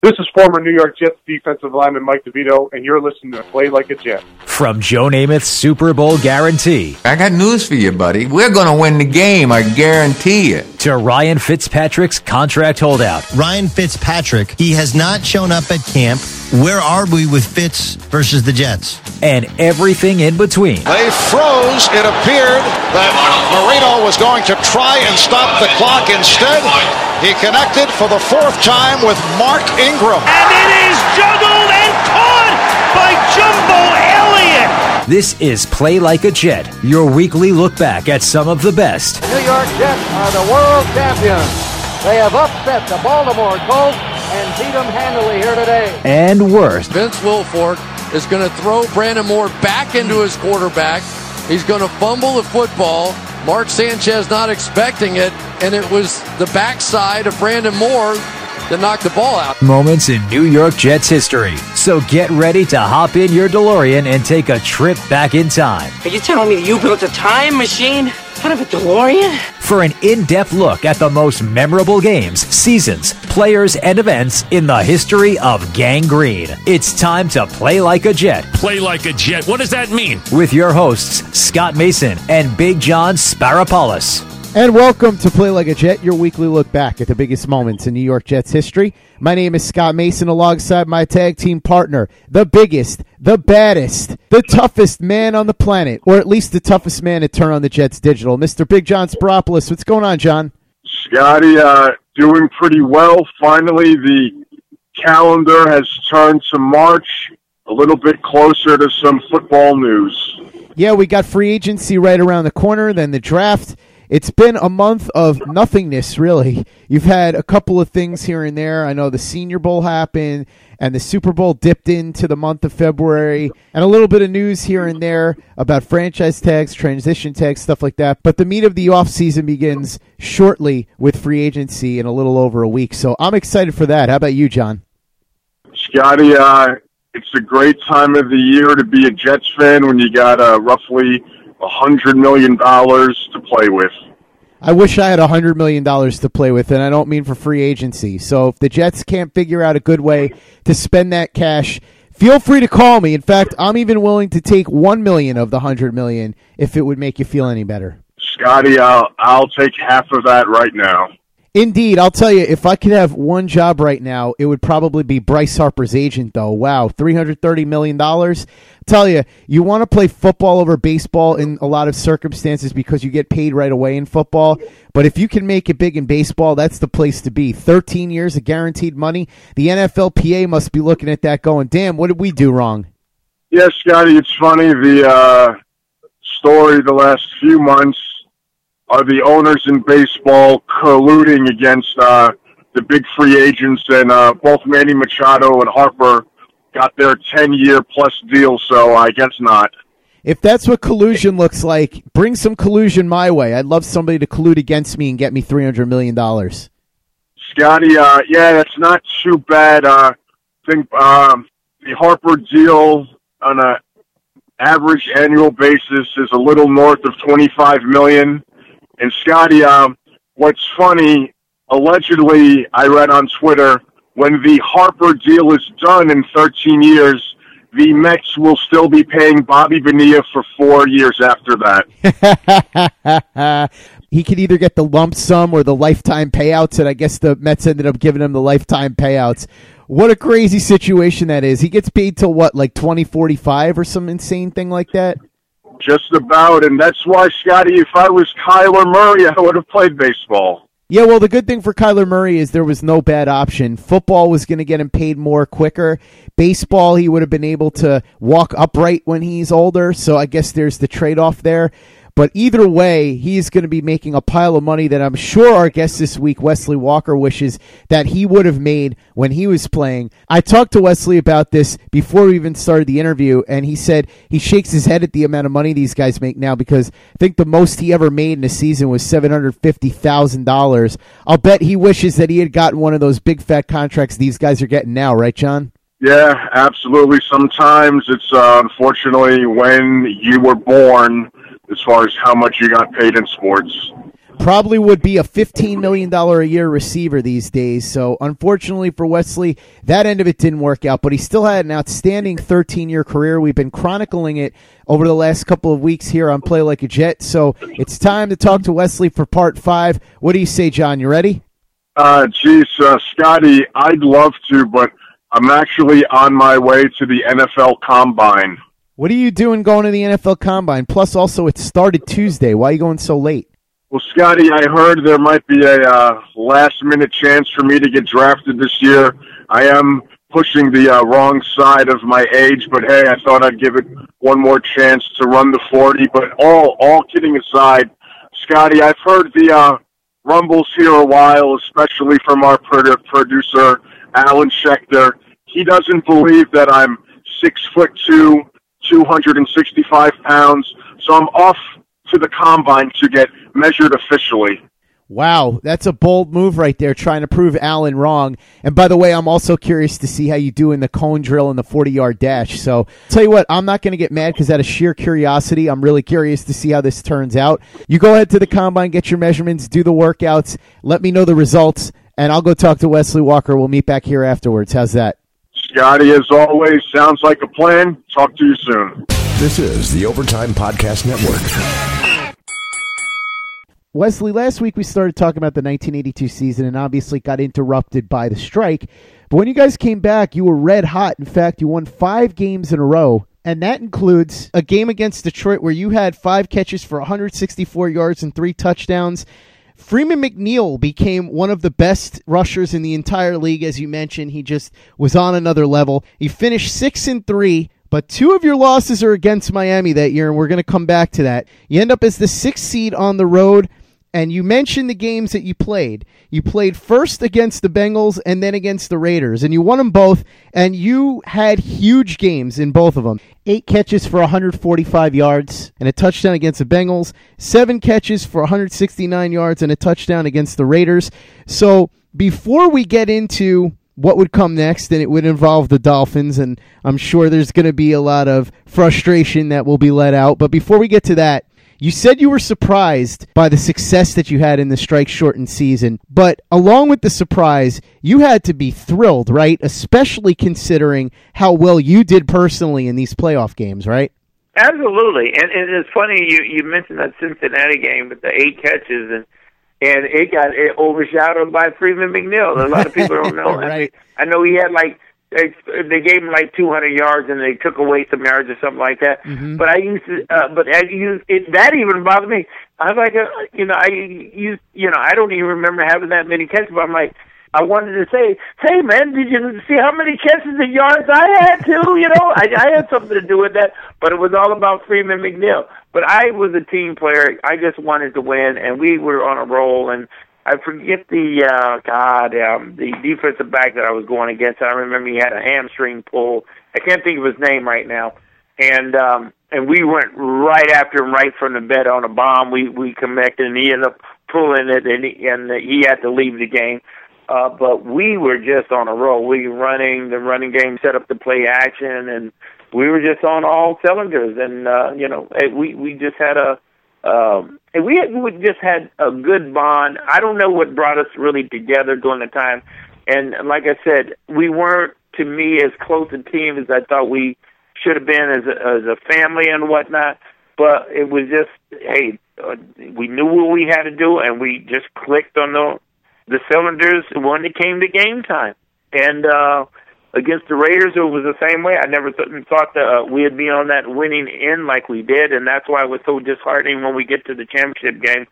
This is former New York Jets defensive lineman Mike DeVito, and you're listening to Play Like a Jet. From Joe Namath's Super Bowl guarantee. I got news for you, buddy. We're going to win the game, I guarantee it. To Ryan Fitzpatrick's contract holdout. Ryan Fitzpatrick, he has not shown up at camp. Where are we with Fitz versus the Jets? And everything in between. They froze. It appeared that Marino was going to try and stop the clock. Instead, he connected for the fourth time with Mark Ingram. And it is juggled This is Play Like a Jet, your weekly look back at some of the best. New York Jets are the world champions. They have upset the Baltimore Colts and beat them handily here today. And worst. Vince Wilfork is going to throw Brandon Moore back into his quarterback. He's going to fumble the football. Mark Sanchez not expecting it, and it was the backside of Brandon Moore that knocked the ball out. Moments in New York Jets history. So get ready to hop in your DeLorean and take a trip back in time. Are you telling me that you built a time machine? Kind of a DeLorean? For an in depth look at the most memorable games, seasons, players, and events in the history of Gang Green. It's time to play like a Jet. Play like a Jet. What does that mean? With your hosts, Scott Mason and Big John Sparapoulos. And welcome to Play Like a Jet, your weekly look back at the biggest moments in New York Jets history. My name is Scott Mason alongside my tag team partner, the biggest, the baddest, the toughest man on the planet, or at least the toughest man to turn on the Jets digital, Mr. Big John Sparopoulos. What's going on, John? Scotty, uh, doing pretty well. Finally, the calendar has turned to March, a little bit closer to some football news. Yeah, we got free agency right around the corner, then the draft. It's been a month of nothingness, really. You've had a couple of things here and there. I know the Senior Bowl happened, and the Super Bowl dipped into the month of February, and a little bit of news here and there about franchise tags, transition tags, stuff like that. But the meat of the offseason begins shortly with free agency in a little over a week. So I'm excited for that. How about you, John? Scotty, uh, it's a great time of the year to be a Jets fan when you got uh, roughly a hundred million dollars to play with. I wish I had a hundred million dollars to play with, and I don't mean for free agency. So if the Jets can't figure out a good way to spend that cash, feel free to call me. In fact, I'm even willing to take one million of the hundred million if it would make you feel any better. Scotty, I'll I'll take half of that right now. Indeed, I'll tell you, if I could have one job right now, it would probably be Bryce Harper's agent, though. Wow, $330 million. Tell you, you want to play football over baseball in a lot of circumstances because you get paid right away in football. But if you can make it big in baseball, that's the place to be. 13 years of guaranteed money. The NFLPA must be looking at that going, damn, what did we do wrong? Yes, Scotty, it's funny. The uh, story the last few months are the owners in baseball colluding against uh, the big free agents, and uh, both Manny Machado and Harper got their 10 year plus deal, so I guess not. If that's what collusion looks like, bring some collusion my way. I'd love somebody to collude against me and get me $300 million. Scotty, uh, yeah, that's not too bad. Uh, I think um, the Harper deal on an average annual basis is a little north of 25 million. And Scotty, um, what's funny, allegedly, I read on Twitter, when the Harper deal is done in 13 years, the Mets will still be paying Bobby Bonilla for four years after that. he could either get the lump sum or the lifetime payouts, and I guess the Mets ended up giving him the lifetime payouts. What a crazy situation that is. He gets paid till what, like 2045 or some insane thing like that? Just about, and that's why, Scotty, if I was Kyler Murray, I would have played baseball. Yeah, well, the good thing for Kyler Murray is there was no bad option. Football was going to get him paid more quicker. Baseball, he would have been able to walk upright when he's older. So I guess there's the trade off there. But either way, he's going to be making a pile of money that I'm sure our guest this week, Wesley Walker, wishes that he would have made when he was playing. I talked to Wesley about this before we even started the interview, and he said he shakes his head at the amount of money these guys make now because I think the most he ever made in a season was $750,000. I'll bet he wishes that he had gotten one of those big fat contracts these guys are getting now, right, John? Yeah, absolutely. Sometimes it's uh, unfortunately when you were born as far as how much you got paid in sports. probably would be a $15 million a year receiver these days. So, unfortunately for Wesley, that end of it didn't work out, but he still had an outstanding 13 year career. We've been chronicling it over the last couple of weeks here on Play Like a Jet. So, it's time to talk to Wesley for part five. What do you say, John? You ready? Uh, geez, uh, Scotty, I'd love to, but I'm actually on my way to the NFL Combine. What are you doing going to the NFL Combine? Plus, also, it started Tuesday. Why are you going so late? Well, Scotty, I heard there might be a uh, last minute chance for me to get drafted this year. I am pushing the uh, wrong side of my age, but hey, I thought I'd give it one more chance to run the 40. But all, all kidding aside, Scotty, I've heard the uh, rumbles here a while, especially from our produ- producer, Alan Schechter. He doesn't believe that I'm six foot two, 265 pounds, so I'm off to the combine to get measured officially. Wow, that's a bold move right there, trying to prove Allen wrong. And by the way, I'm also curious to see how you do in the cone drill and the 40 yard dash. So, tell you what, I'm not going to get mad because out of sheer curiosity, I'm really curious to see how this turns out. You go ahead to the combine, get your measurements, do the workouts, let me know the results, and I'll go talk to Wesley Walker. We'll meet back here afterwards. How's that? Scotty, as always, sounds like a plan. Talk to you soon. This is the Overtime Podcast Network. Wesley, last week we started talking about the 1982 season and obviously got interrupted by the strike. But when you guys came back, you were red hot. In fact, you won five games in a row. And that includes a game against Detroit where you had five catches for 164 yards and three touchdowns. Freeman McNeil became one of the best rushers in the entire league, as you mentioned. He just was on another level. He finished six and three, but two of your losses are against Miami that year, and we're going to come back to that. You end up as the sixth seed on the road and you mentioned the games that you played. You played first against the Bengals and then against the Raiders, and you won them both, and you had huge games in both of them. Eight catches for 145 yards and a touchdown against the Bengals, seven catches for 169 yards and a touchdown against the Raiders. So before we get into what would come next, and it would involve the Dolphins, and I'm sure there's going to be a lot of frustration that will be let out. But before we get to that, you said you were surprised by the success that you had in the strike shortened season, but along with the surprise, you had to be thrilled, right? Especially considering how well you did personally in these playoff games, right? Absolutely, and, and it's funny you you mentioned that Cincinnati game with the eight catches and and it got it overshadowed by Freeman McNeil. A lot of people don't know. right. I, mean, I know he had like they, they gave him like 200 yards and they took away some yards or something like that. Mm-hmm. But I used to, uh, but I used it, that even bothered me. I was like, uh, you know, I used, you know, I don't even remember having that many catches. But I'm like, I wanted to say, hey man, did you see how many catches and yards I had too? You know, I, I had something to do with that. But it was all about Freeman McNeil. But I was a team player. I just wanted to win, and we were on a roll. And I forget the uh God, um the defensive back that I was going against. I remember he had a hamstring pull. I can't think of his name right now. And um and we went right after him right from the bed on a bomb. We we connected and he ended up pulling it and he, and he had to leave the game. Uh but we were just on a roll. We were running the running game set up the play action and we were just on all cylinders and uh you know we we just had a um, and we had, we just had a good bond. I don't know what brought us really together during the time, and like I said, we weren't to me as close a team as I thought we should have been as a, as a family and whatnot. But it was just, hey, uh, we knew what we had to do, and we just clicked on the the cylinders when it came to game time. And uh, against the Raiders, it was the same way. I never th- thought that uh, we'd be on that winning end like we did, and that's why it was so disheartening when we get to the championship game.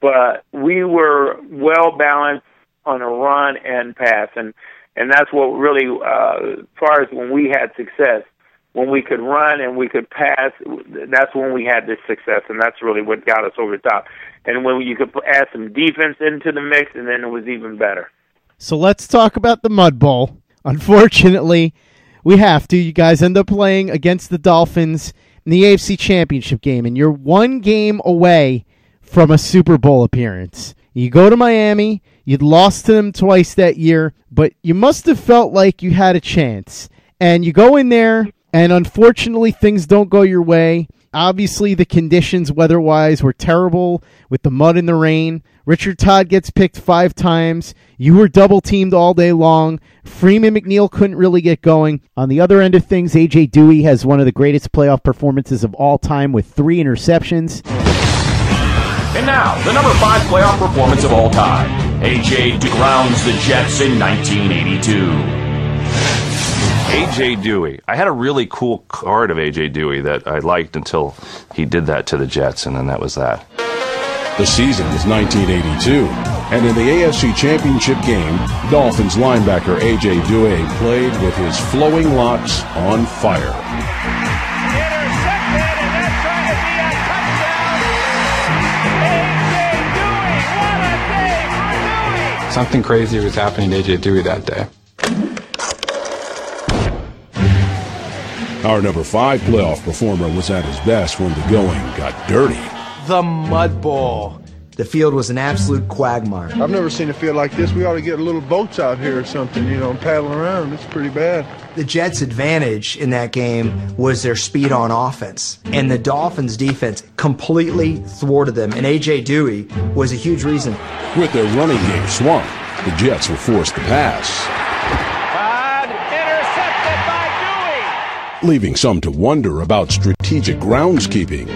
But we were well balanced on a run and pass, and and that's what really, uh, as far as when we had success, when we could run and we could pass, that's when we had this success, and that's really what got us over the top. And when you could add some defense into the mix, and then it was even better. So let's talk about the Mud Bowl. Unfortunately, we have to. You guys end up playing against the Dolphins in the AFC Championship game, and you're one game away from a Super Bowl appearance. You go to Miami, you'd lost to them twice that year, but you must have felt like you had a chance. And you go in there, and unfortunately, things don't go your way. Obviously, the conditions weather wise were terrible with the mud and the rain. Richard Todd gets picked five times. You were double teamed all day long. Freeman McNeil couldn't really get going. On the other end of things, AJ Duhe has one of the greatest playoff performances of all time with three interceptions. And now, the number five playoff performance of all time. AJ grounds the Jets in 1982. AJ Duhe. I had a really cool card of AJ Duhe that I liked until he did that to the Jets, and then that was that. The season was 1982, and in the AFC Championship game, Dolphins linebacker AJ Duhe played with his flowing locks on fire. Intercepted, and that's going to be a touchdown. A.J. Duhe, what a day for Duhe! Something crazy was happening to AJ Dewey that day. Our number five playoff performer was at his best when the going got dirty. The Mud Bowl. The field was an absolute quagmire. I've never seen a field like this. We ought to get little boats out here or something, you know, and paddle around. It's pretty bad. The Jets' advantage in that game was their speed on offense. And the Dolphins' defense completely thwarted them. And A.J. Duhe was a huge reason. With their running game swamped, the Jets were forced to pass. Leaving some to wonder about strategic groundskeeping.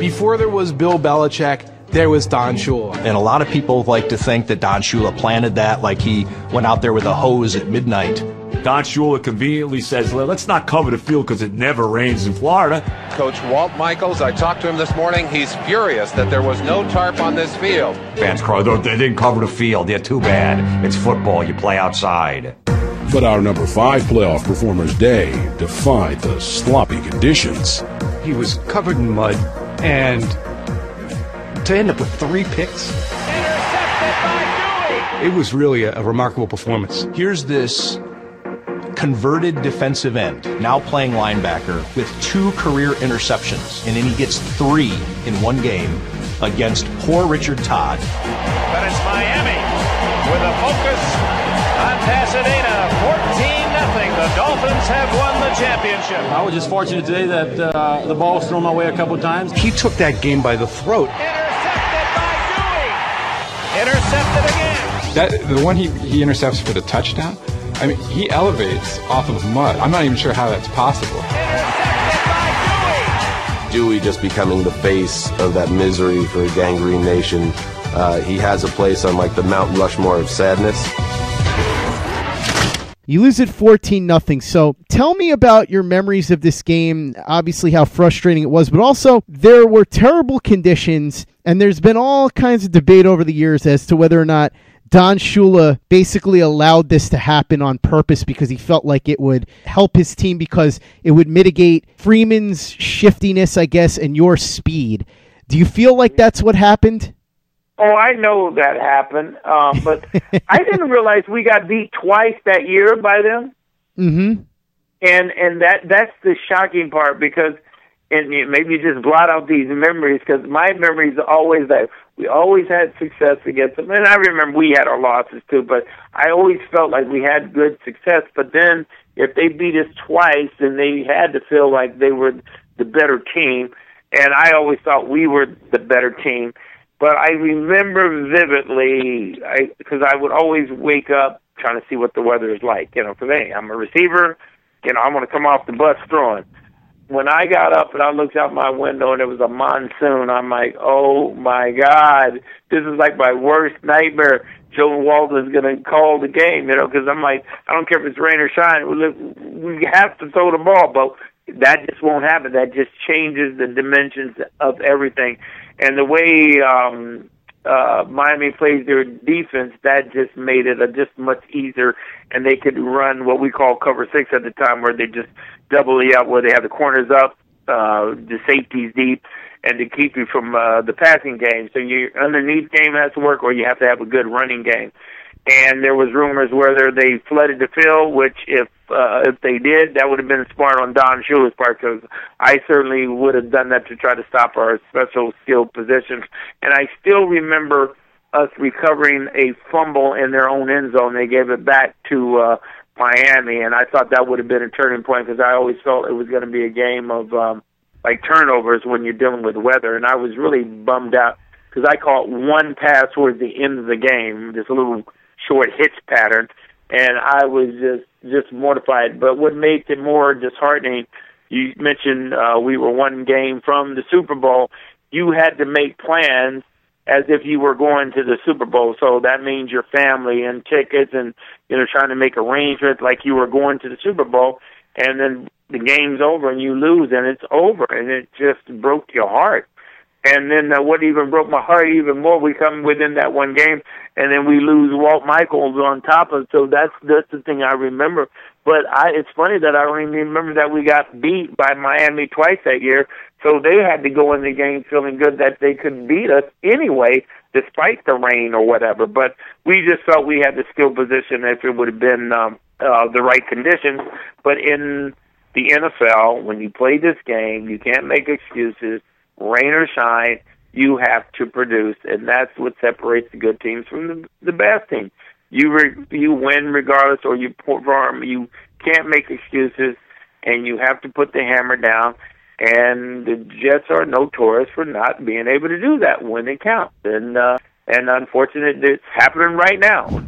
Before there was Bill Belichick, there was Don Shula. And a lot of people like to think that Don Shula planted that, like he went out there with a hose at midnight. Don Shula conveniently says, let's not cover the field because it never rains in Florida. Coach Walt Michaels, I talked to him this morning. He's furious that there was no tarp on this field. Fans cry, they didn't cover the field. Yeah, too bad. It's football. You play outside. But our number five playoff performer's day defied the sloppy conditions. He was covered in mud, and to end up with three picks, it was really a, a remarkable performance. Here's this converted defensive end, now playing linebacker, with two career interceptions, and then he gets three in one game against poor Richard Todd. But it's Miami with a focus on Pasadena. 14 nothing. The Dolphins have won the championship. I was just fortunate today that uh, the ball was thrown my way a couple times. He took that game by the throat. Intercepted by Duhe. Intercepted again. That the one he, he intercepts for the touchdown. I mean, he elevates off of mud. I'm not even sure how that's possible. Duhe just becoming the face of that misery for Gang Green Nation. Uh, he has a place on like the Mount Rushmore of sadness. You lose it 14 nothing. So tell me about your memories of this game. Obviously, how frustrating it was, but also there were terrible conditions, and there's been all kinds of debate over the years as to whether or not Don Shula basically allowed this to happen on purpose because he felt like it would help his team because it would mitigate Freeman's shiftiness, I guess, and your speed. Do you feel like that's what happened? Oh, I know that happened, um, but I didn't realize we got beat twice that year by them. Mm-hmm. And and that that's the shocking part because, and maybe you just blot out these memories because my memories are always that we always had success against them, and I remember we had our losses too, but I always felt like we had good success. But then if they beat us twice, then they had to feel like they were the better team, and I always thought we were the better team but I remember vividly because I, I would always wake up trying to see what the weather is like. You know, for me, I'm a receiver. You know, I'm going to come off the bus throwing. When I got up and I looked out my window and it was a monsoon, I'm like, oh my god, this is like my worst nightmare. Joe Walton's going to call the game, you know, because I'm like, I don't care if it's rain or shine, we we have to throw the ball, but that just won't happen. That just changes the dimensions of everything and the way um, uh, Miami plays their defense, that just made it a just much easier, and they could run what we call cover six at the time, where they just double you up, where they have the corners up, uh, the safeties deep, and to keep you from uh, the passing game. So your underneath game has to work, or you have to have a good running game and there was rumors whether they flooded the field, which if uh, if they did, that would have been smart on Don Shula's part because I certainly would have done that to try to stop our special skilled positions. And I still remember us recovering a fumble in their own end zone. They gave it back to uh, Miami, and I thought that would have been a turning point because I always felt it was going to be a game of um, like turnovers when you're dealing with weather, and I was really bummed out because I caught one pass towards the end of the game, this little short hitch pattern, and I was just just mortified. But what made it more disheartening, you mentioned uh, we were one game from the Super Bowl. You had to make plans as if you were going to the Super Bowl. So that means your family and tickets and you know trying to make arrangements like you were going to the Super Bowl and then the game's over and you lose and it's over and it just broke your heart. And then uh, what even broke my heart even more, we come within that one game, and then we lose Walt Michaels on top of. So that's that's the thing I remember. But I, it's funny that I don't even remember that we got beat by Miami twice that year. So they had to go in the game feeling good that they could beat us anyway, despite the rain or whatever. But we just felt we had the skill position if it would have been um, uh, the right conditions. But in the NFL, when you play this game, you can't make excuses rain or shine, you have to produce, and that's what separates the good teams from the, the bad teams. You re, you win regardless, or you perform. You can't make excuses, and you have to put the hammer down. And the Jets are notorious for not being able to do that when it counts. And uh, and unfortunately, it's happening right now.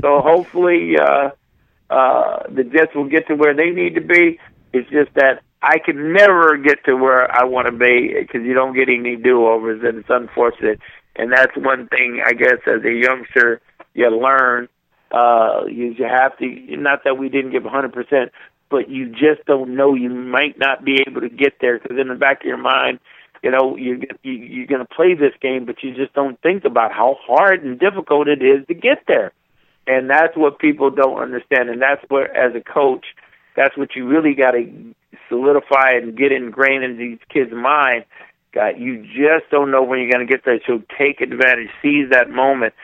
so hopefully, uh, uh, the Jets will get to where they need to be. It's just that I can never get to where I want to be because you don't get any do overs, and it's unfortunate. And that's one thing I guess as a youngster you learn. Uh, you, you have to. Not that we didn't give 100 percent, but you just don't know. You might not be able to get there because in the back of your mind, you know, you, you you're going to play this game, but you just don't think about how hard and difficult it is to get there. And that's what people don't understand. And that's where, as a coach, that's what you really got to solidify and get ingrained in these kids' mind. God, you just don't know when you're going to get there. So take advantage, seize that moment.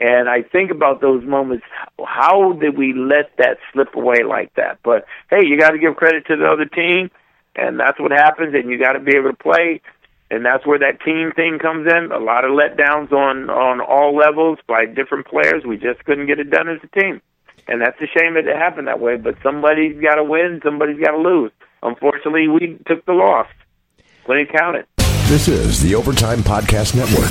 And I think about those moments. How did we let that slip away like that? But hey, you got to give credit to the other team, and that's what happens. And you got to be able to play, and that's where that team thing comes in. A lot of letdowns on on all levels by different players. We just couldn't get it done as a team, and that's a shame that it happened that way. But somebody's got to win, somebody's got to lose unfortunately, we took the loss when it counted. This is the Overtime Podcast Network.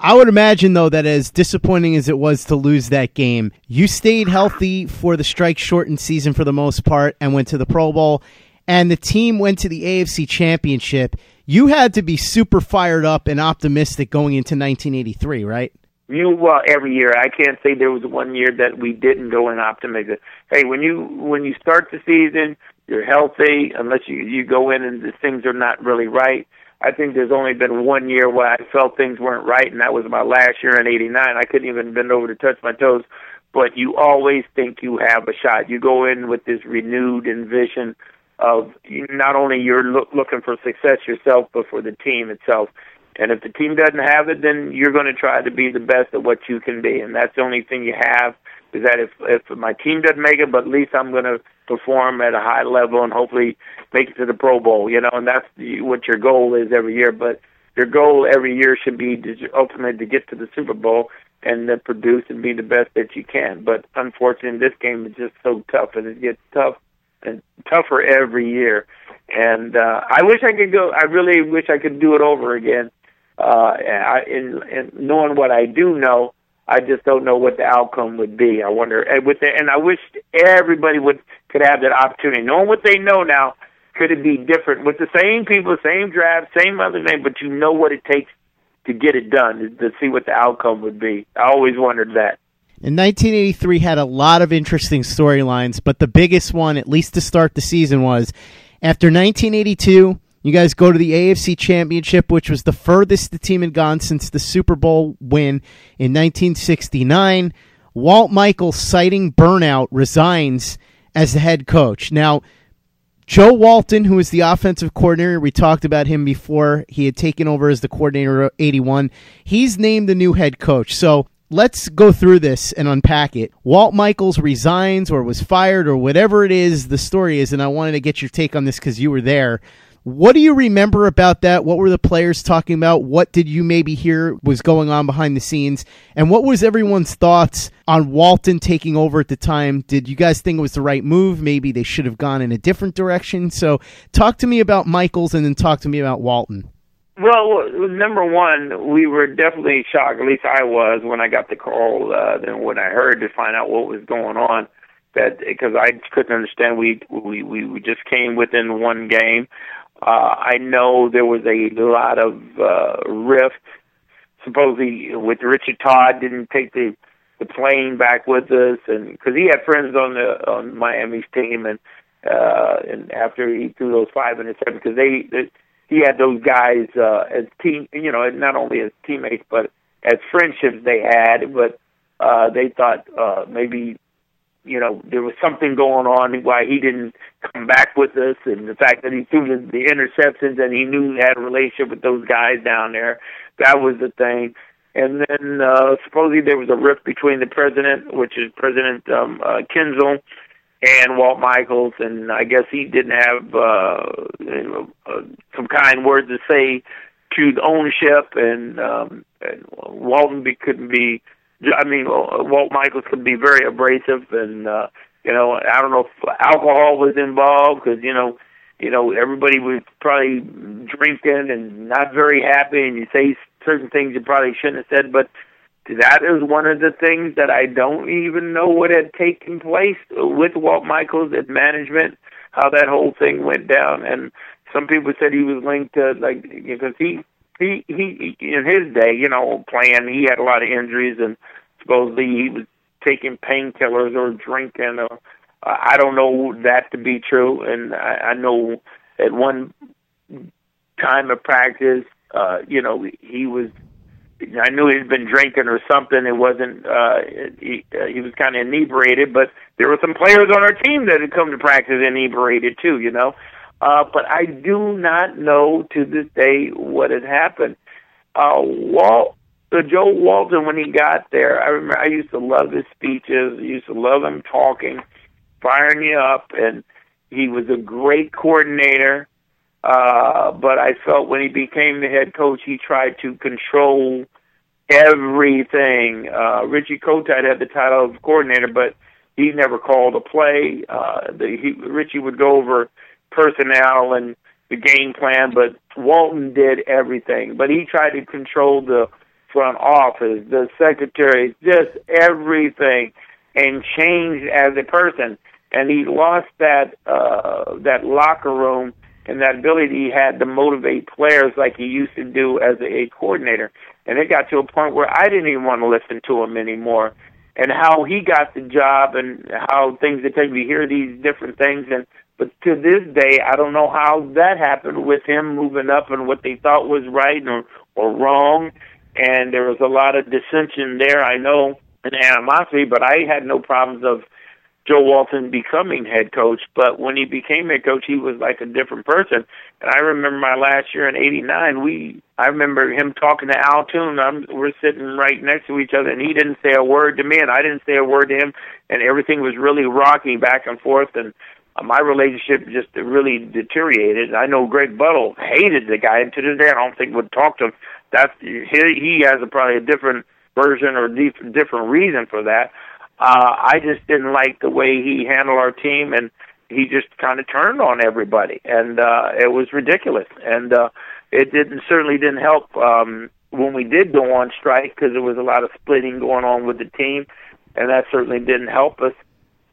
I would imagine, though, that as disappointing as it was to lose that game, you stayed healthy for the strike shortened season for the most part and went to the Pro Bowl, and the team went to the AFC Championship. You had to be super fired up and optimistic going into 1983, right? You well every year. I can't say there was one year that we didn't go in optimistic. Hey, when you when you start the season, you're healthy unless you you go in and the things are not really right. I think there's only been one year where I felt things weren't right, and that was my last year in '89. I couldn't even bend over to touch my toes. But you always think you have a shot. You go in with this renewed envision of not only you're look, looking for success yourself, but for the team itself. And if the team doesn't have it, then you're going to try to be the best at what you can be, and that's the only thing you have is that if if my team doesn't make it, but at least I'm going to perform at a high level and hopefully make it to the Pro Bowl. You know, and that's the, what your goal is every year. But your goal every year should be to ultimately to get to the Super Bowl and then produce and be the best that you can. But unfortunately, this game is just so tough, and it gets tough and tougher every year. And uh, I wish I could go. I really wish I could do it over again. Uh, I, in, in knowing what I do know, I just don't know what the outcome would be. I wonder, and with the, and I wish everybody would could have that opportunity. Knowing what they know now, could it be different with the same people, same draft, same other name, but you know what it takes to get it done to, to see what the outcome would be. I always wondered that. In 1983 had a lot of interesting storylines, but the biggest one, at least to start the season, was after 1982 you guys go to the AFC Championship, which was the furthest the team had gone since the Super Bowl win in 1969. Walt Michaels, citing burnout, resigns as the head coach. Now, Joe Walton, who is the offensive coordinator, we talked about him before. He had taken over as the coordinator of 81. He's named the new head coach. So let's go through this and unpack it. Walt Michaels resigns or was fired or whatever it is the story is, and I wanted to get your take on this because you were there. What do you remember about that? What were the players talking about? What did you maybe hear was going on behind the scenes? And what was everyone's thoughts on Walton taking over at the time? Did you guys think it was the right move? Maybe they should have gone in a different direction. So, talk to me about Michaels and then talk to me about Walton. Well, number one, we were definitely shocked. At least I was when I got the call. Uh, when I heard to find out what was going on, that because I couldn't understand. We we we just came within one game. Uh, I know there was a lot of uh, rift. Supposedly, with Richard Todd didn't take the the plane back with us, and because he had friends on the on Miami's team, and uh, and after he threw those five interceptions, because they, they he had those guys uh, as team, you know, not only as teammates but as friendships they had, but uh, they thought uh, maybe you know, there was something going on why he didn't come back with us, and the fact that he threw the, the interceptions and he knew he had a relationship with those guys down there, that was the thing. And then uh, supposedly there was a rift between the president, which is President um, uh, Kensil, and Walt Michaels, and I guess he didn't have uh, you know, uh, some kind words to say to the ownership, and, um, and Walton be, couldn't be I mean, uh, Walt Michaels could be very abrasive, and uh, you know, I don't know if alcohol was involved because you know, you know, everybody was probably drinking and not very happy, and you say certain things you probably shouldn't have said, but that is one of the things that I don't even know what had taken place with Walt Michaels at management, how that whole thing went down, and some people said he was linked to like because he he he in his day, you know, playing, he had a lot of injuries, and supposedly he was taking painkillers or drinking. Or I don't know that to be true, and I, I know at one time of practice, uh, you know, he was. I knew he'd been drinking or something. It wasn't. uh He, uh, he was kind of inebriated, but there were some players on our team that had come to practice inebriated too. You know, uh, but I do not know to this day what had happened. Uh, Walt, uh, Joe Walton, when he got there, I remember I used to love his speeches. I used to love him talking, firing you up, and he was a great coordinator. Uh, but I felt when he became the head coach, he tried to control everything. Uh, Richie Kotite had the title of coordinator, but he never called a play. Uh, the, he, Richie would go over personnel and the game plan, but Walton did everything. But he tried to control the front office, the secretary, just everything, and changed as a person. And he lost that uh, that locker room and that ability he had to motivate players like he used to do as a, coordinator. And it got to a point where I didn't even want to listen to him anymore. And how he got the job and how things that take me hear these different things and but to this day, I don't know how that happened with him moving up and what they thought was right or or wrong. And there was a lot of dissension there, I know, and animosity. But I had no problems of Joe Walton becoming head coach. But when he became head coach, he was like a different person. And I remember my last year in '89. We, I remember him talking to Al Toon. I'm, we're sitting right next to each other, and he didn't say a word to me, and I didn't say a word to him. And everything was really rocky back and forth. And my relationship just really deteriorated. I know Greg Buttle hated the guy, and to this day, I don't think would talk to him. That's he, he has a, probably a different version or dif- different reason for that. Uh, I just didn't like the way he handled our team, and he just kind of turned on everybody, and uh, it was ridiculous. And uh, it didn't certainly didn't help um, when we did go on strike because there was a lot of splitting going on with the team, and that certainly didn't help us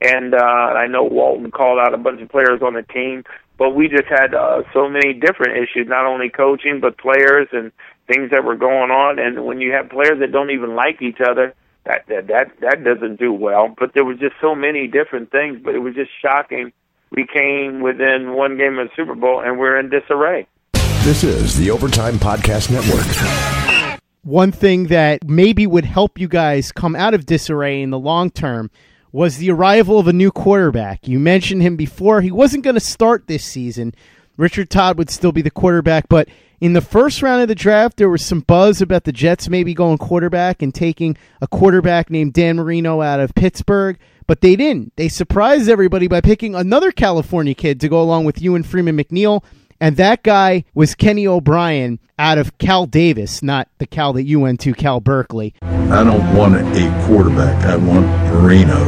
and uh, I know Walton called out a bunch of players on the team, but we just had uh, so many different issues, not only coaching but players and things that were going on. And when you have players that don't even like each other, that that that that doesn't do well. But there was just so many different things. But it was just shocking. We came within one game of the Super Bowl, and we're in disarray. This is the Overtime Podcast Network. One thing that maybe would help you guys come out of disarray in the long term was the arrival of a new quarterback. You mentioned him before. He wasn't going to start this season. Richard Todd would still be the quarterback, but in the first round of the draft, there was some buzz about the Jets maybe going quarterback and taking a quarterback named Dan Marino out of Pittsburgh, but they didn't. They surprised everybody by picking another California kid to go along with Ewan Freeman McNeil And that guy was Kenny O'Brien out of Cal Davis, not the Cal that you went to, Cal Berkeley. I don't want a quarterback. I want Marino.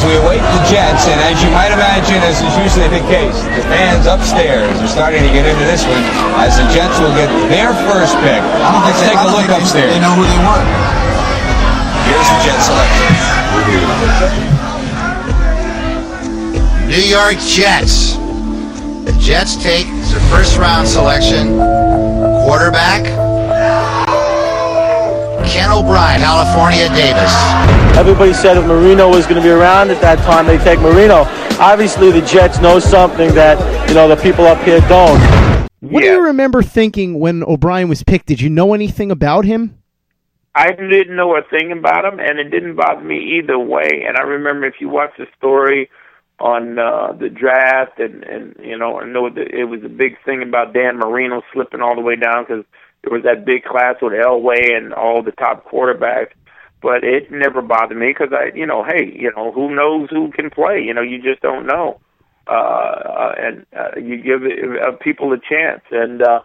So we await the Jets, and as you might imagine, as is usually the case, the fans upstairs are starting to get into this one as the Jets will get their first pick. Let's take a look upstairs. They know who they want. Here's the Jet selection. New York Jets. The Jets take their first round selection, quarterback, Ken O'Brien, California Davis. Everybody said if Marino was going to be around at that time, they take Marino. Obviously, the Jets know something that you know the people up here don't. What do you remember thinking when O'Brien was picked? Did you know anything about him? I didn't know a thing about him, and it didn't bother me either way. And I remember if you watch the story on uh, the draft, and and you know, I know that it was a big thing about Dan Marino slipping all the way down because there was that big class with Elway and all the top quarterbacks. But it never bothered me because I, you know, hey, you know, who knows who can play? You know, you just don't know. Uh, uh, and uh, you give uh, people a chance. And uh,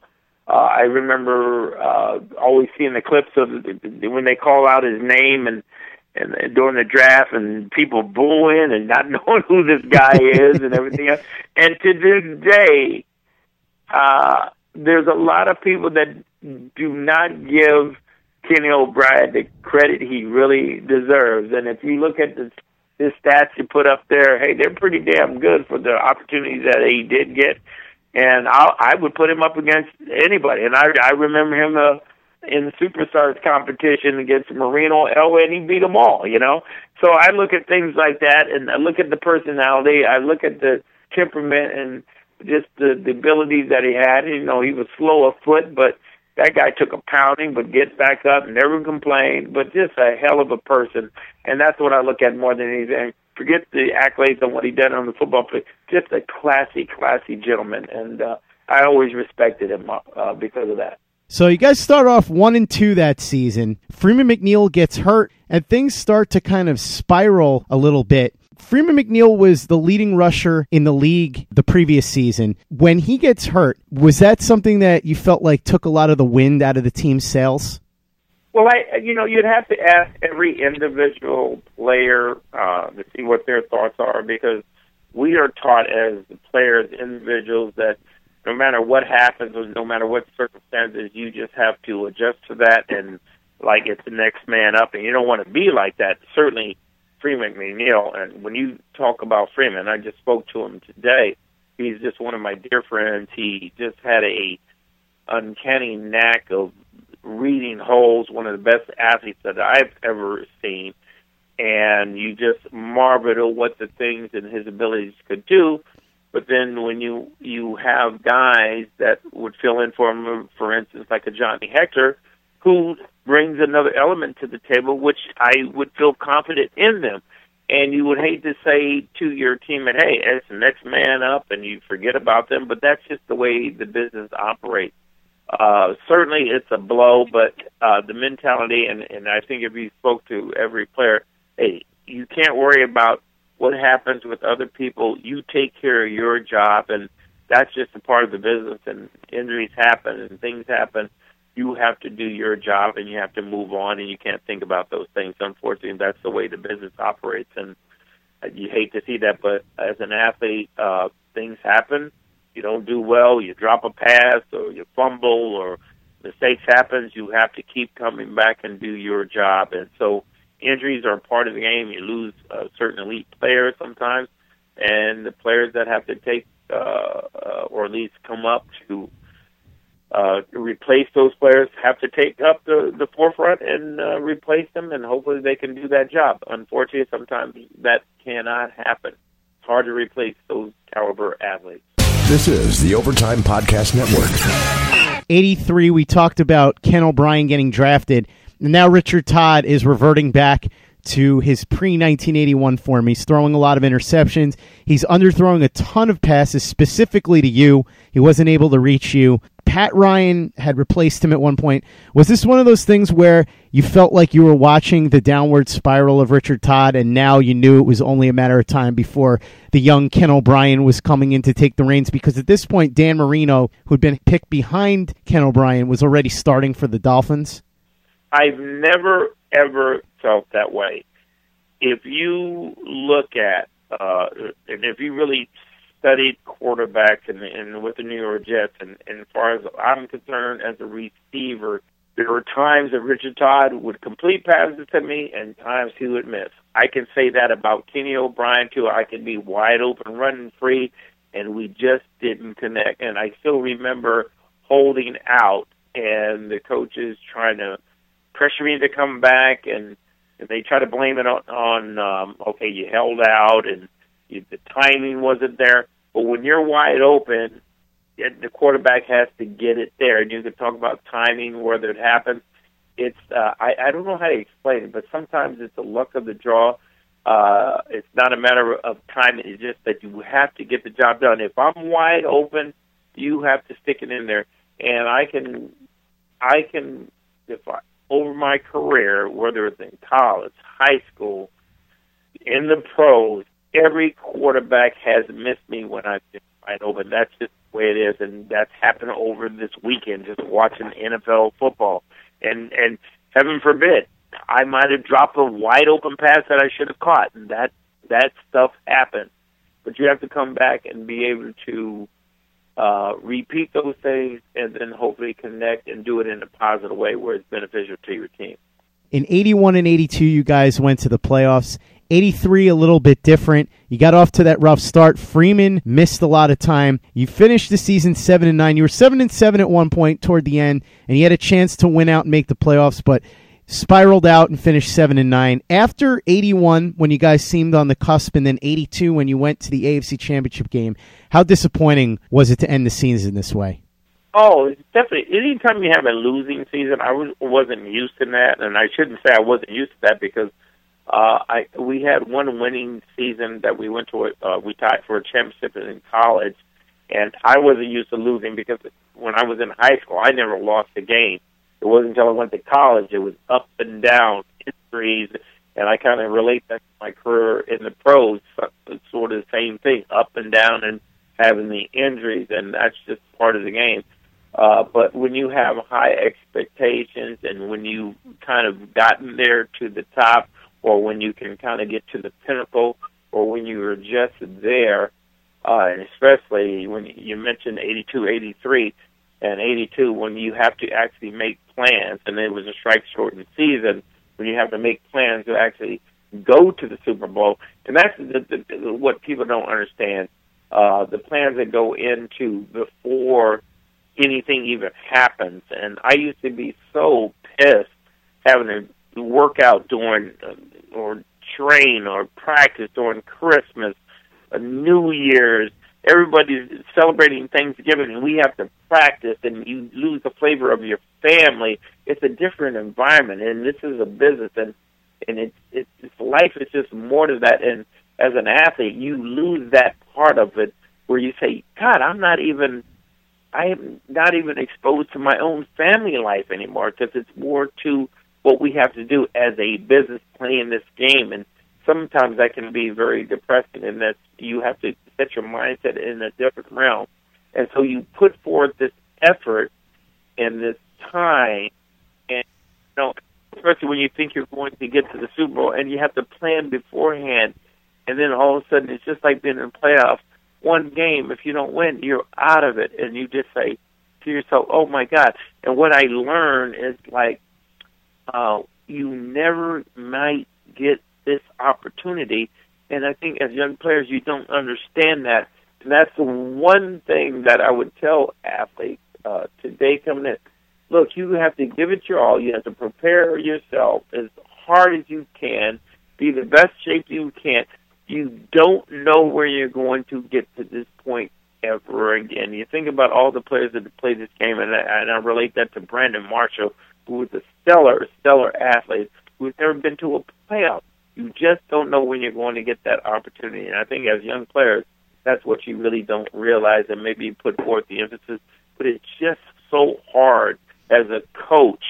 uh, I remember uh, always seeing the clips of when they call out his name and and, and during the draft and people booing and not knowing who this guy is and everything else. And to this day, uh, there's a lot of people that do not give Kenny O'Brien the credit he really deserves. And if you look at the his stats he put up there, hey, they're pretty damn good for the opportunities that he did get. And I I would put him up against anybody. And I I remember him uh, in the superstars competition against Marino Elway, and he beat them all. You know, so I look at things like that, and I look at the personality. I look at the temperament and just the the abilities that he had. You know, he was slow of foot, but that guy took a pounding, but gets back up, never complained, but just a hell of a person. And that's what I look at more than anything. Forget the accolades on what he did on the football field. Just a classy, classy gentleman, and uh, I always respected him uh, because of that. So you guys start off one and two that season. Freeman McNeil gets hurt, and things start to kind of spiral a little bit. Freeman McNeil was the leading rusher in the league the previous season. When he gets hurt, was that something that you felt like took a lot of the wind out of the team's sails? Well, I you know you'd have to ask every individual player uh, to see what their thoughts are because we are taught as players, individuals, that no matter what happens, or no matter what circumstances, you just have to adjust to that and like it's the next man up, and you don't want to be like that. Certainly, Freeman McNeil, and when you talk about Freeman, I just spoke to him today. He's just one of my dear friends. He just had a uncanny knack of reading holes. One of the best athletes that I've ever seen, and you just marvel at what the things and his abilities could do. But then when you you have guys that would fill in for him, for instance, like a Johnny Hector, who brings another element to the table, which I would feel confident in them. And you would hate to say to your teammate, "Hey, it's the next man up," and you forget about them. But that's just the way the business operates. Uh, certainly, it's a blow, but uh, the mentality, and, and I think if you spoke to every player, hey, you can't worry about what happens with other people. You take care of your job, and that's just a part of the business. And injuries happen, and things happen you have to do your job and you have to move on and you can't think about those things. Unfortunately, that's the way the business operates and you hate to see that, but as an athlete, uh, things happen. You don't do well, you drop a pass or you fumble or mistakes happens. You have to keep coming back and do your job. And so injuries are part of the game. You lose uh, certain elite players sometimes and the players that have to take, uh, uh, or at least come up to uh, replace those players have to take up the, the forefront and uh, replace them, and hopefully they can do that job. Unfortunately, sometimes that cannot happen. It's hard to replace those caliber athletes. This is the Overtime Podcast Network. 83, we talked about Ken O'Brien getting drafted. Now Richard Todd is reverting back to his pre 1981 form. He's throwing a lot of interceptions. He's underthrowing a ton of passes specifically to you. He wasn't able to reach you Pat Ryan had replaced him at one point. Was this one of those things where you felt like you were watching the downward spiral of Richard Todd, and now you knew it was only a matter of time before the young Ken O'Brien was coming in to take the reins? Because at this point, Dan Marino, who'd been picked behind Ken O'Brien, was already starting for the Dolphins. I've never ever felt that way. If you look at uh, and if you really studied quarterbacks and, and with the New York Jets, and, and as far as I'm concerned, as a receiver, there were times that Richard Todd would complete passes to me, and times he would miss. I can say that about Kenny O'Brien too. I can be wide open, running free, and we just didn't connect. And I still remember holding out, and the coaches trying to pressure me to come back, and, and they try to blame it on, on um, okay, you held out, and you, the timing wasn't there. But when you're wide open, it, the quarterback has to get it there. And you can talk about timing, whether it happens. It's uh, I, I don't know how to explain it, but sometimes it's the luck of the draw. Uh, it's not a matter of time. It's just that you have to get the job done. If I'm wide open, you have to stick it in there. And I can, I can, if I, over my career, whether it's in college, high school, in the pros, every quarterback has missed me when I've been wide open. That's just the way it is, and that's happened over this weekend. Just watching NFL football, and and heaven forbid, I might have dropped a wide open pass that I should have caught, and that that stuff happens. But you have to come back and be able to uh, repeat those things, and then hopefully connect and do it in a positive way where it's beneficial to your team. In 81 and 82, you guys went to the playoffs. 83 a little bit different. You got off to that rough start. Freeman missed a lot of time. You finished the season 7 and 9. You were 7 and 7 at one point toward the end and you had a chance to win out and make the playoffs but spiraled out and finished 7 and 9. After 81 when you guys seemed on the cusp and then 82 when you went to the AFC Championship game, how disappointing was it to end the season this way? Oh, definitely. Anytime you have a losing season, I was, wasn't used to that, and I shouldn't say I wasn't used to that because uh, I we had one winning season that we went to. A, uh, we tied for a championship in college, and I wasn't used to losing because when I was in high school, I never lost a game. It wasn't until I went to college it was up and down injuries, and I kind of relate that to my career in the pros. Sort of the same thing, up and down, and having the injuries, and that's just part of the game. Uh, but when you have high expectations and when you kind of gotten there to the top, or when you can kind of get to the pinnacle, or when you are just there, uh, and especially when you mentioned 82, 83, and 82, when you have to actually make plans, and it was a strike shortened season, when you have to make plans to actually go to the Super Bowl, and that's the, the, the, what people don't understand. Uh, the plans that go into before anything even happens, and I used to be so pissed having to work out during uh, or train or practice during Christmas, uh, New Year's. Everybody's celebrating Thanksgiving, and we have to practice, and you lose the flavor of your family. It's a different environment, and this is a business, and and it's it's, it's life is just more to that. And as an athlete, you lose that part of it where you say, "God, I'm not even." I am not even exposed to my own family life anymore because it's more to what we have to do as a business playing this game. And sometimes that can be very depressing and that you have to set your mindset in a different realm. And so you put forth this effort and this time and you know especially when you think you're going to get to the Super Bowl and you have to plan beforehand and then all of a sudden it's just like being in the playoffs. One game, if you don't win, you're out of it and you just say to yourself, Oh my God and what I learned is like uh, you never might get this opportunity. And I think as young players, you don't understand that. And that's the one thing that I would tell athletes uh, today coming in. Look, you have to give it your all. You have to prepare yourself as hard as you can, be the best shape you can. You don't know where you're going to get to this point ever again. You think about all the players that play this game, and I, and I relate that to Brandon Marshall, who was a stellar, stellar athlete who's never been to a playoff. You just don't know when you're going to get that opportunity. And I think as young players, that's what you really don't realize, and maybe put forth the emphasis. But it's just so hard as a coach,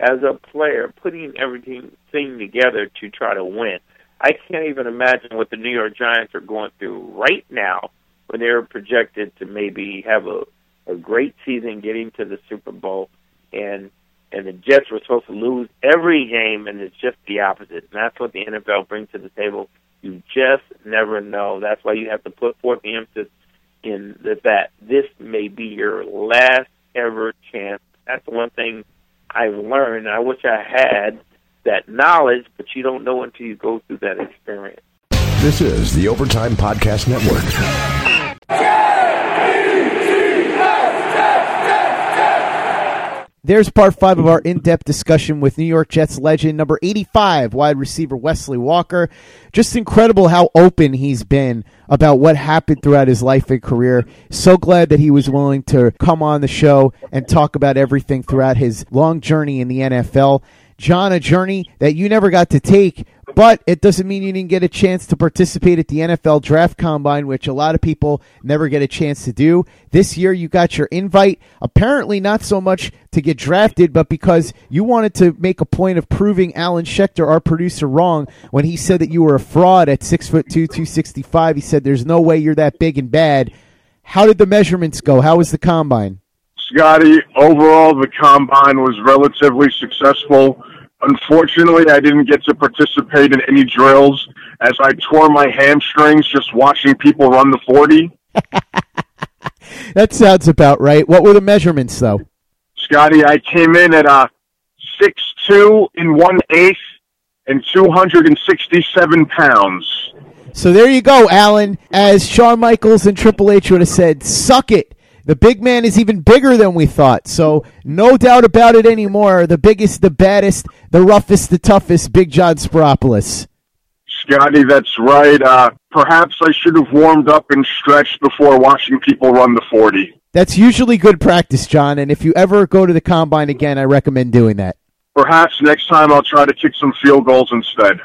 as a player, putting everything thing together to try to win. I can't even imagine what the New York Giants are going through right now when they're projected to maybe have a a great season getting to the Super Bowl and and the Jets were supposed to lose every game and it's just the opposite. And that's what the NFL brings to the table. You just never know. That's why you have to put forth the emphasis in that, that this may be your last ever chance. That's the one thing I've learned. I wish I had that knowledge, but you don't know until you go through that experience. This is the Overtime Podcast Network. There's part five of our in depth discussion with New York Jets legend number 85, wide receiver Wesley Walker. Just incredible how open he's been about what happened throughout his life and career. So glad that he was willing to come on the show and talk about everything throughout his long journey in the NFL. John, a journey that you never got to take, but it doesn't mean you didn't get a chance to participate at the NFL Draft Combine, which a lot of people never get a chance to do. This year, you got your invite. Apparently, not so much to get drafted, but because you wanted to make a point of proving Alan Schechter, our producer, wrong when he said that you were a fraud at six foot two, two sixty five. He said, "There's no way you're that big and bad." How did the measurements go? How was the combine? Scotty, overall, the combine was relatively successful. Unfortunately, I didn't get to participate in any drills as I tore my hamstrings just watching people run the 40. That sounds about right. What were the measurements, though? Scotty, I came in at a six two in one eighth and 267 pounds. So there you go, Alan. As Shawn Michaels and Triple H would have said, suck it. The big man is even bigger than we thought. So no doubt about it anymore. The biggest, the baddest, the roughest, the toughest, Big John Spiropoulos. Scotty, that's right. Uh, perhaps I should have warmed up and stretched before watching people run the 40. That's usually good practice, John. And if you ever go to the combine again, I recommend doing that. Perhaps next time I'll try to kick some field goals instead.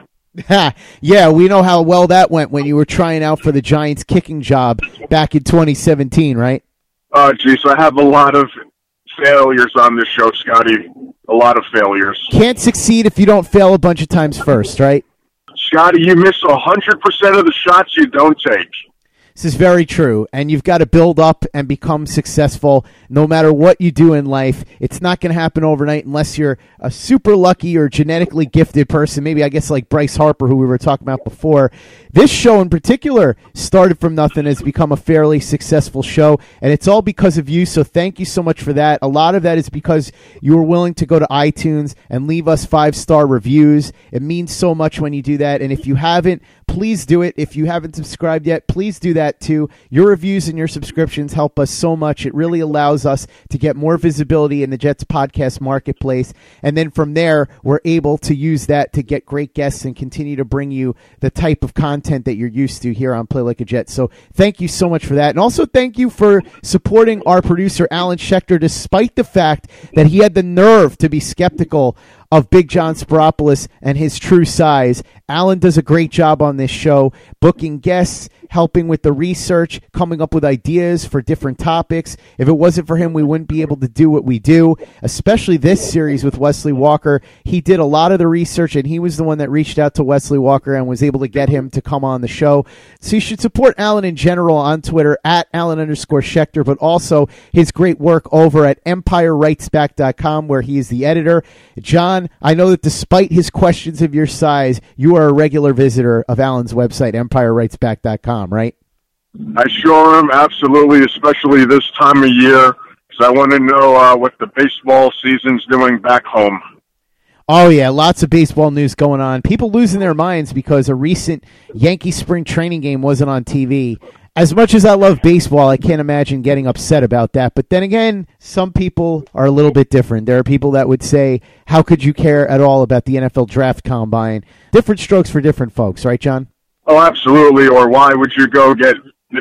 yeah, we know how well that went when you were trying out for the Giants kicking job back in 2017, right? Uh, oh, geez, I have a lot of failures on this show, Scotty. A lot of failures. Can't succeed if you don't fail a bunch of times first, right? Scotty, you miss 100% of the shots you don't take. This is very true. And you've got to build up and become successful no matter what you do in life. It's not going to happen overnight unless you're a super lucky or genetically gifted person. Maybe, I guess, like Bryce Harper, who we were talking about before. This show in particular started from nothing, has become a fairly successful show. And it's all because of you. So thank you so much for that. A lot of that is because you were willing to go to iTunes and leave us five star reviews. It means so much when you do that. And if you haven't, please do it. If you haven't subscribed yet, please do that too. Your reviews and your subscriptions help us so much. It really allows us to get more visibility in the Jets podcast marketplace. And then from there, we're able to use that to get great guests and continue to bring you the type of content that you're used to here on Play Like a Jet. So thank you so much for that. And also thank you for supporting our producer, Alan Schechter, despite the fact that he had the nerve to be skeptical of Big John Spiropoulos and his true size. Alan does a great job on this show, booking guests, helping with the research, coming up with ideas for different topics. If it wasn't for him, we wouldn't be able to do what we do, especially this series with Wesley Walker. He did a lot of the research, and he was the one that reached out to Wesley Walker and was able to get him to come on the show. So you should support Alan in general on Twitter at Alan underscore Schechter, but also his great work over at EmpireWritesBack.com, where he is the editor. John, I know that despite his questions of your size, you are a regular visitor of Alan's website, EmpireWritesBack.com, right? I sure am, absolutely, especially this time of year, because I want to know uh, what the baseball season's doing back home. Oh yeah, lots of baseball news going on. People losing their minds because a recent Yankee spring training game wasn't on TV. As much as I love baseball, I can't imagine getting upset about that. But then again, some people are a little bit different. There are people that would say, "How could you care at all about the NFL draft combine?" Different strokes for different folks, right, John? Oh, absolutely. Or why would you go get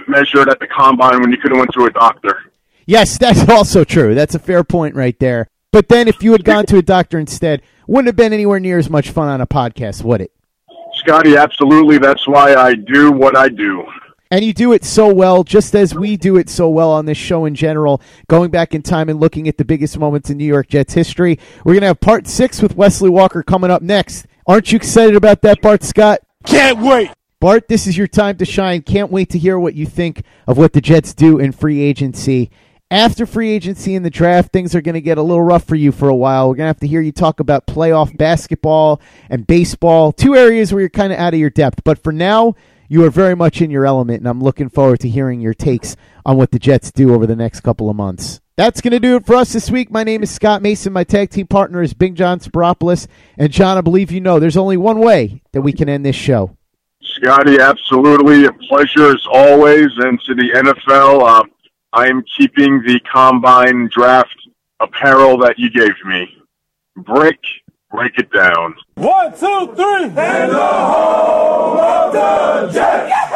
measured at the combine when you could have went to a doctor? Yes, that's also true. That's a fair point right there. But then if you had gone to a doctor instead, wouldn't have been anywhere near as much fun on a podcast, would it? Scotty, absolutely. That's why I do what I do. And you do it so well, just as we do it so well on this show in general, going back in time and looking at the biggest moments in New York Jets history. We're going to have part six with Wesley Walker coming up next. Aren't you excited about that, Bart Scott? Can't wait. Bart, this is your time to shine. Can't wait to hear what you think of what the Jets do in free agency. After free agency and the draft, things are going to get a little rough for you for a while. We're going to have to hear you talk about playoff basketball and baseball, two areas where you're kind of out of your depth. But for now, you are very much in your element, and I'm looking forward to hearing your takes on what the Jets do over the next couple of months. That's going to do it for us this week. My name is Scott Mason. My tag team partner is Big John Spiropoulos. And John, I believe you know there's only one way that we can end this show. Scotty, absolutely a pleasure as always. And to the NFL, uh, I am keeping the combine draft apparel that you gave me. Break, break it down. One, two, three. and the home of the Jets.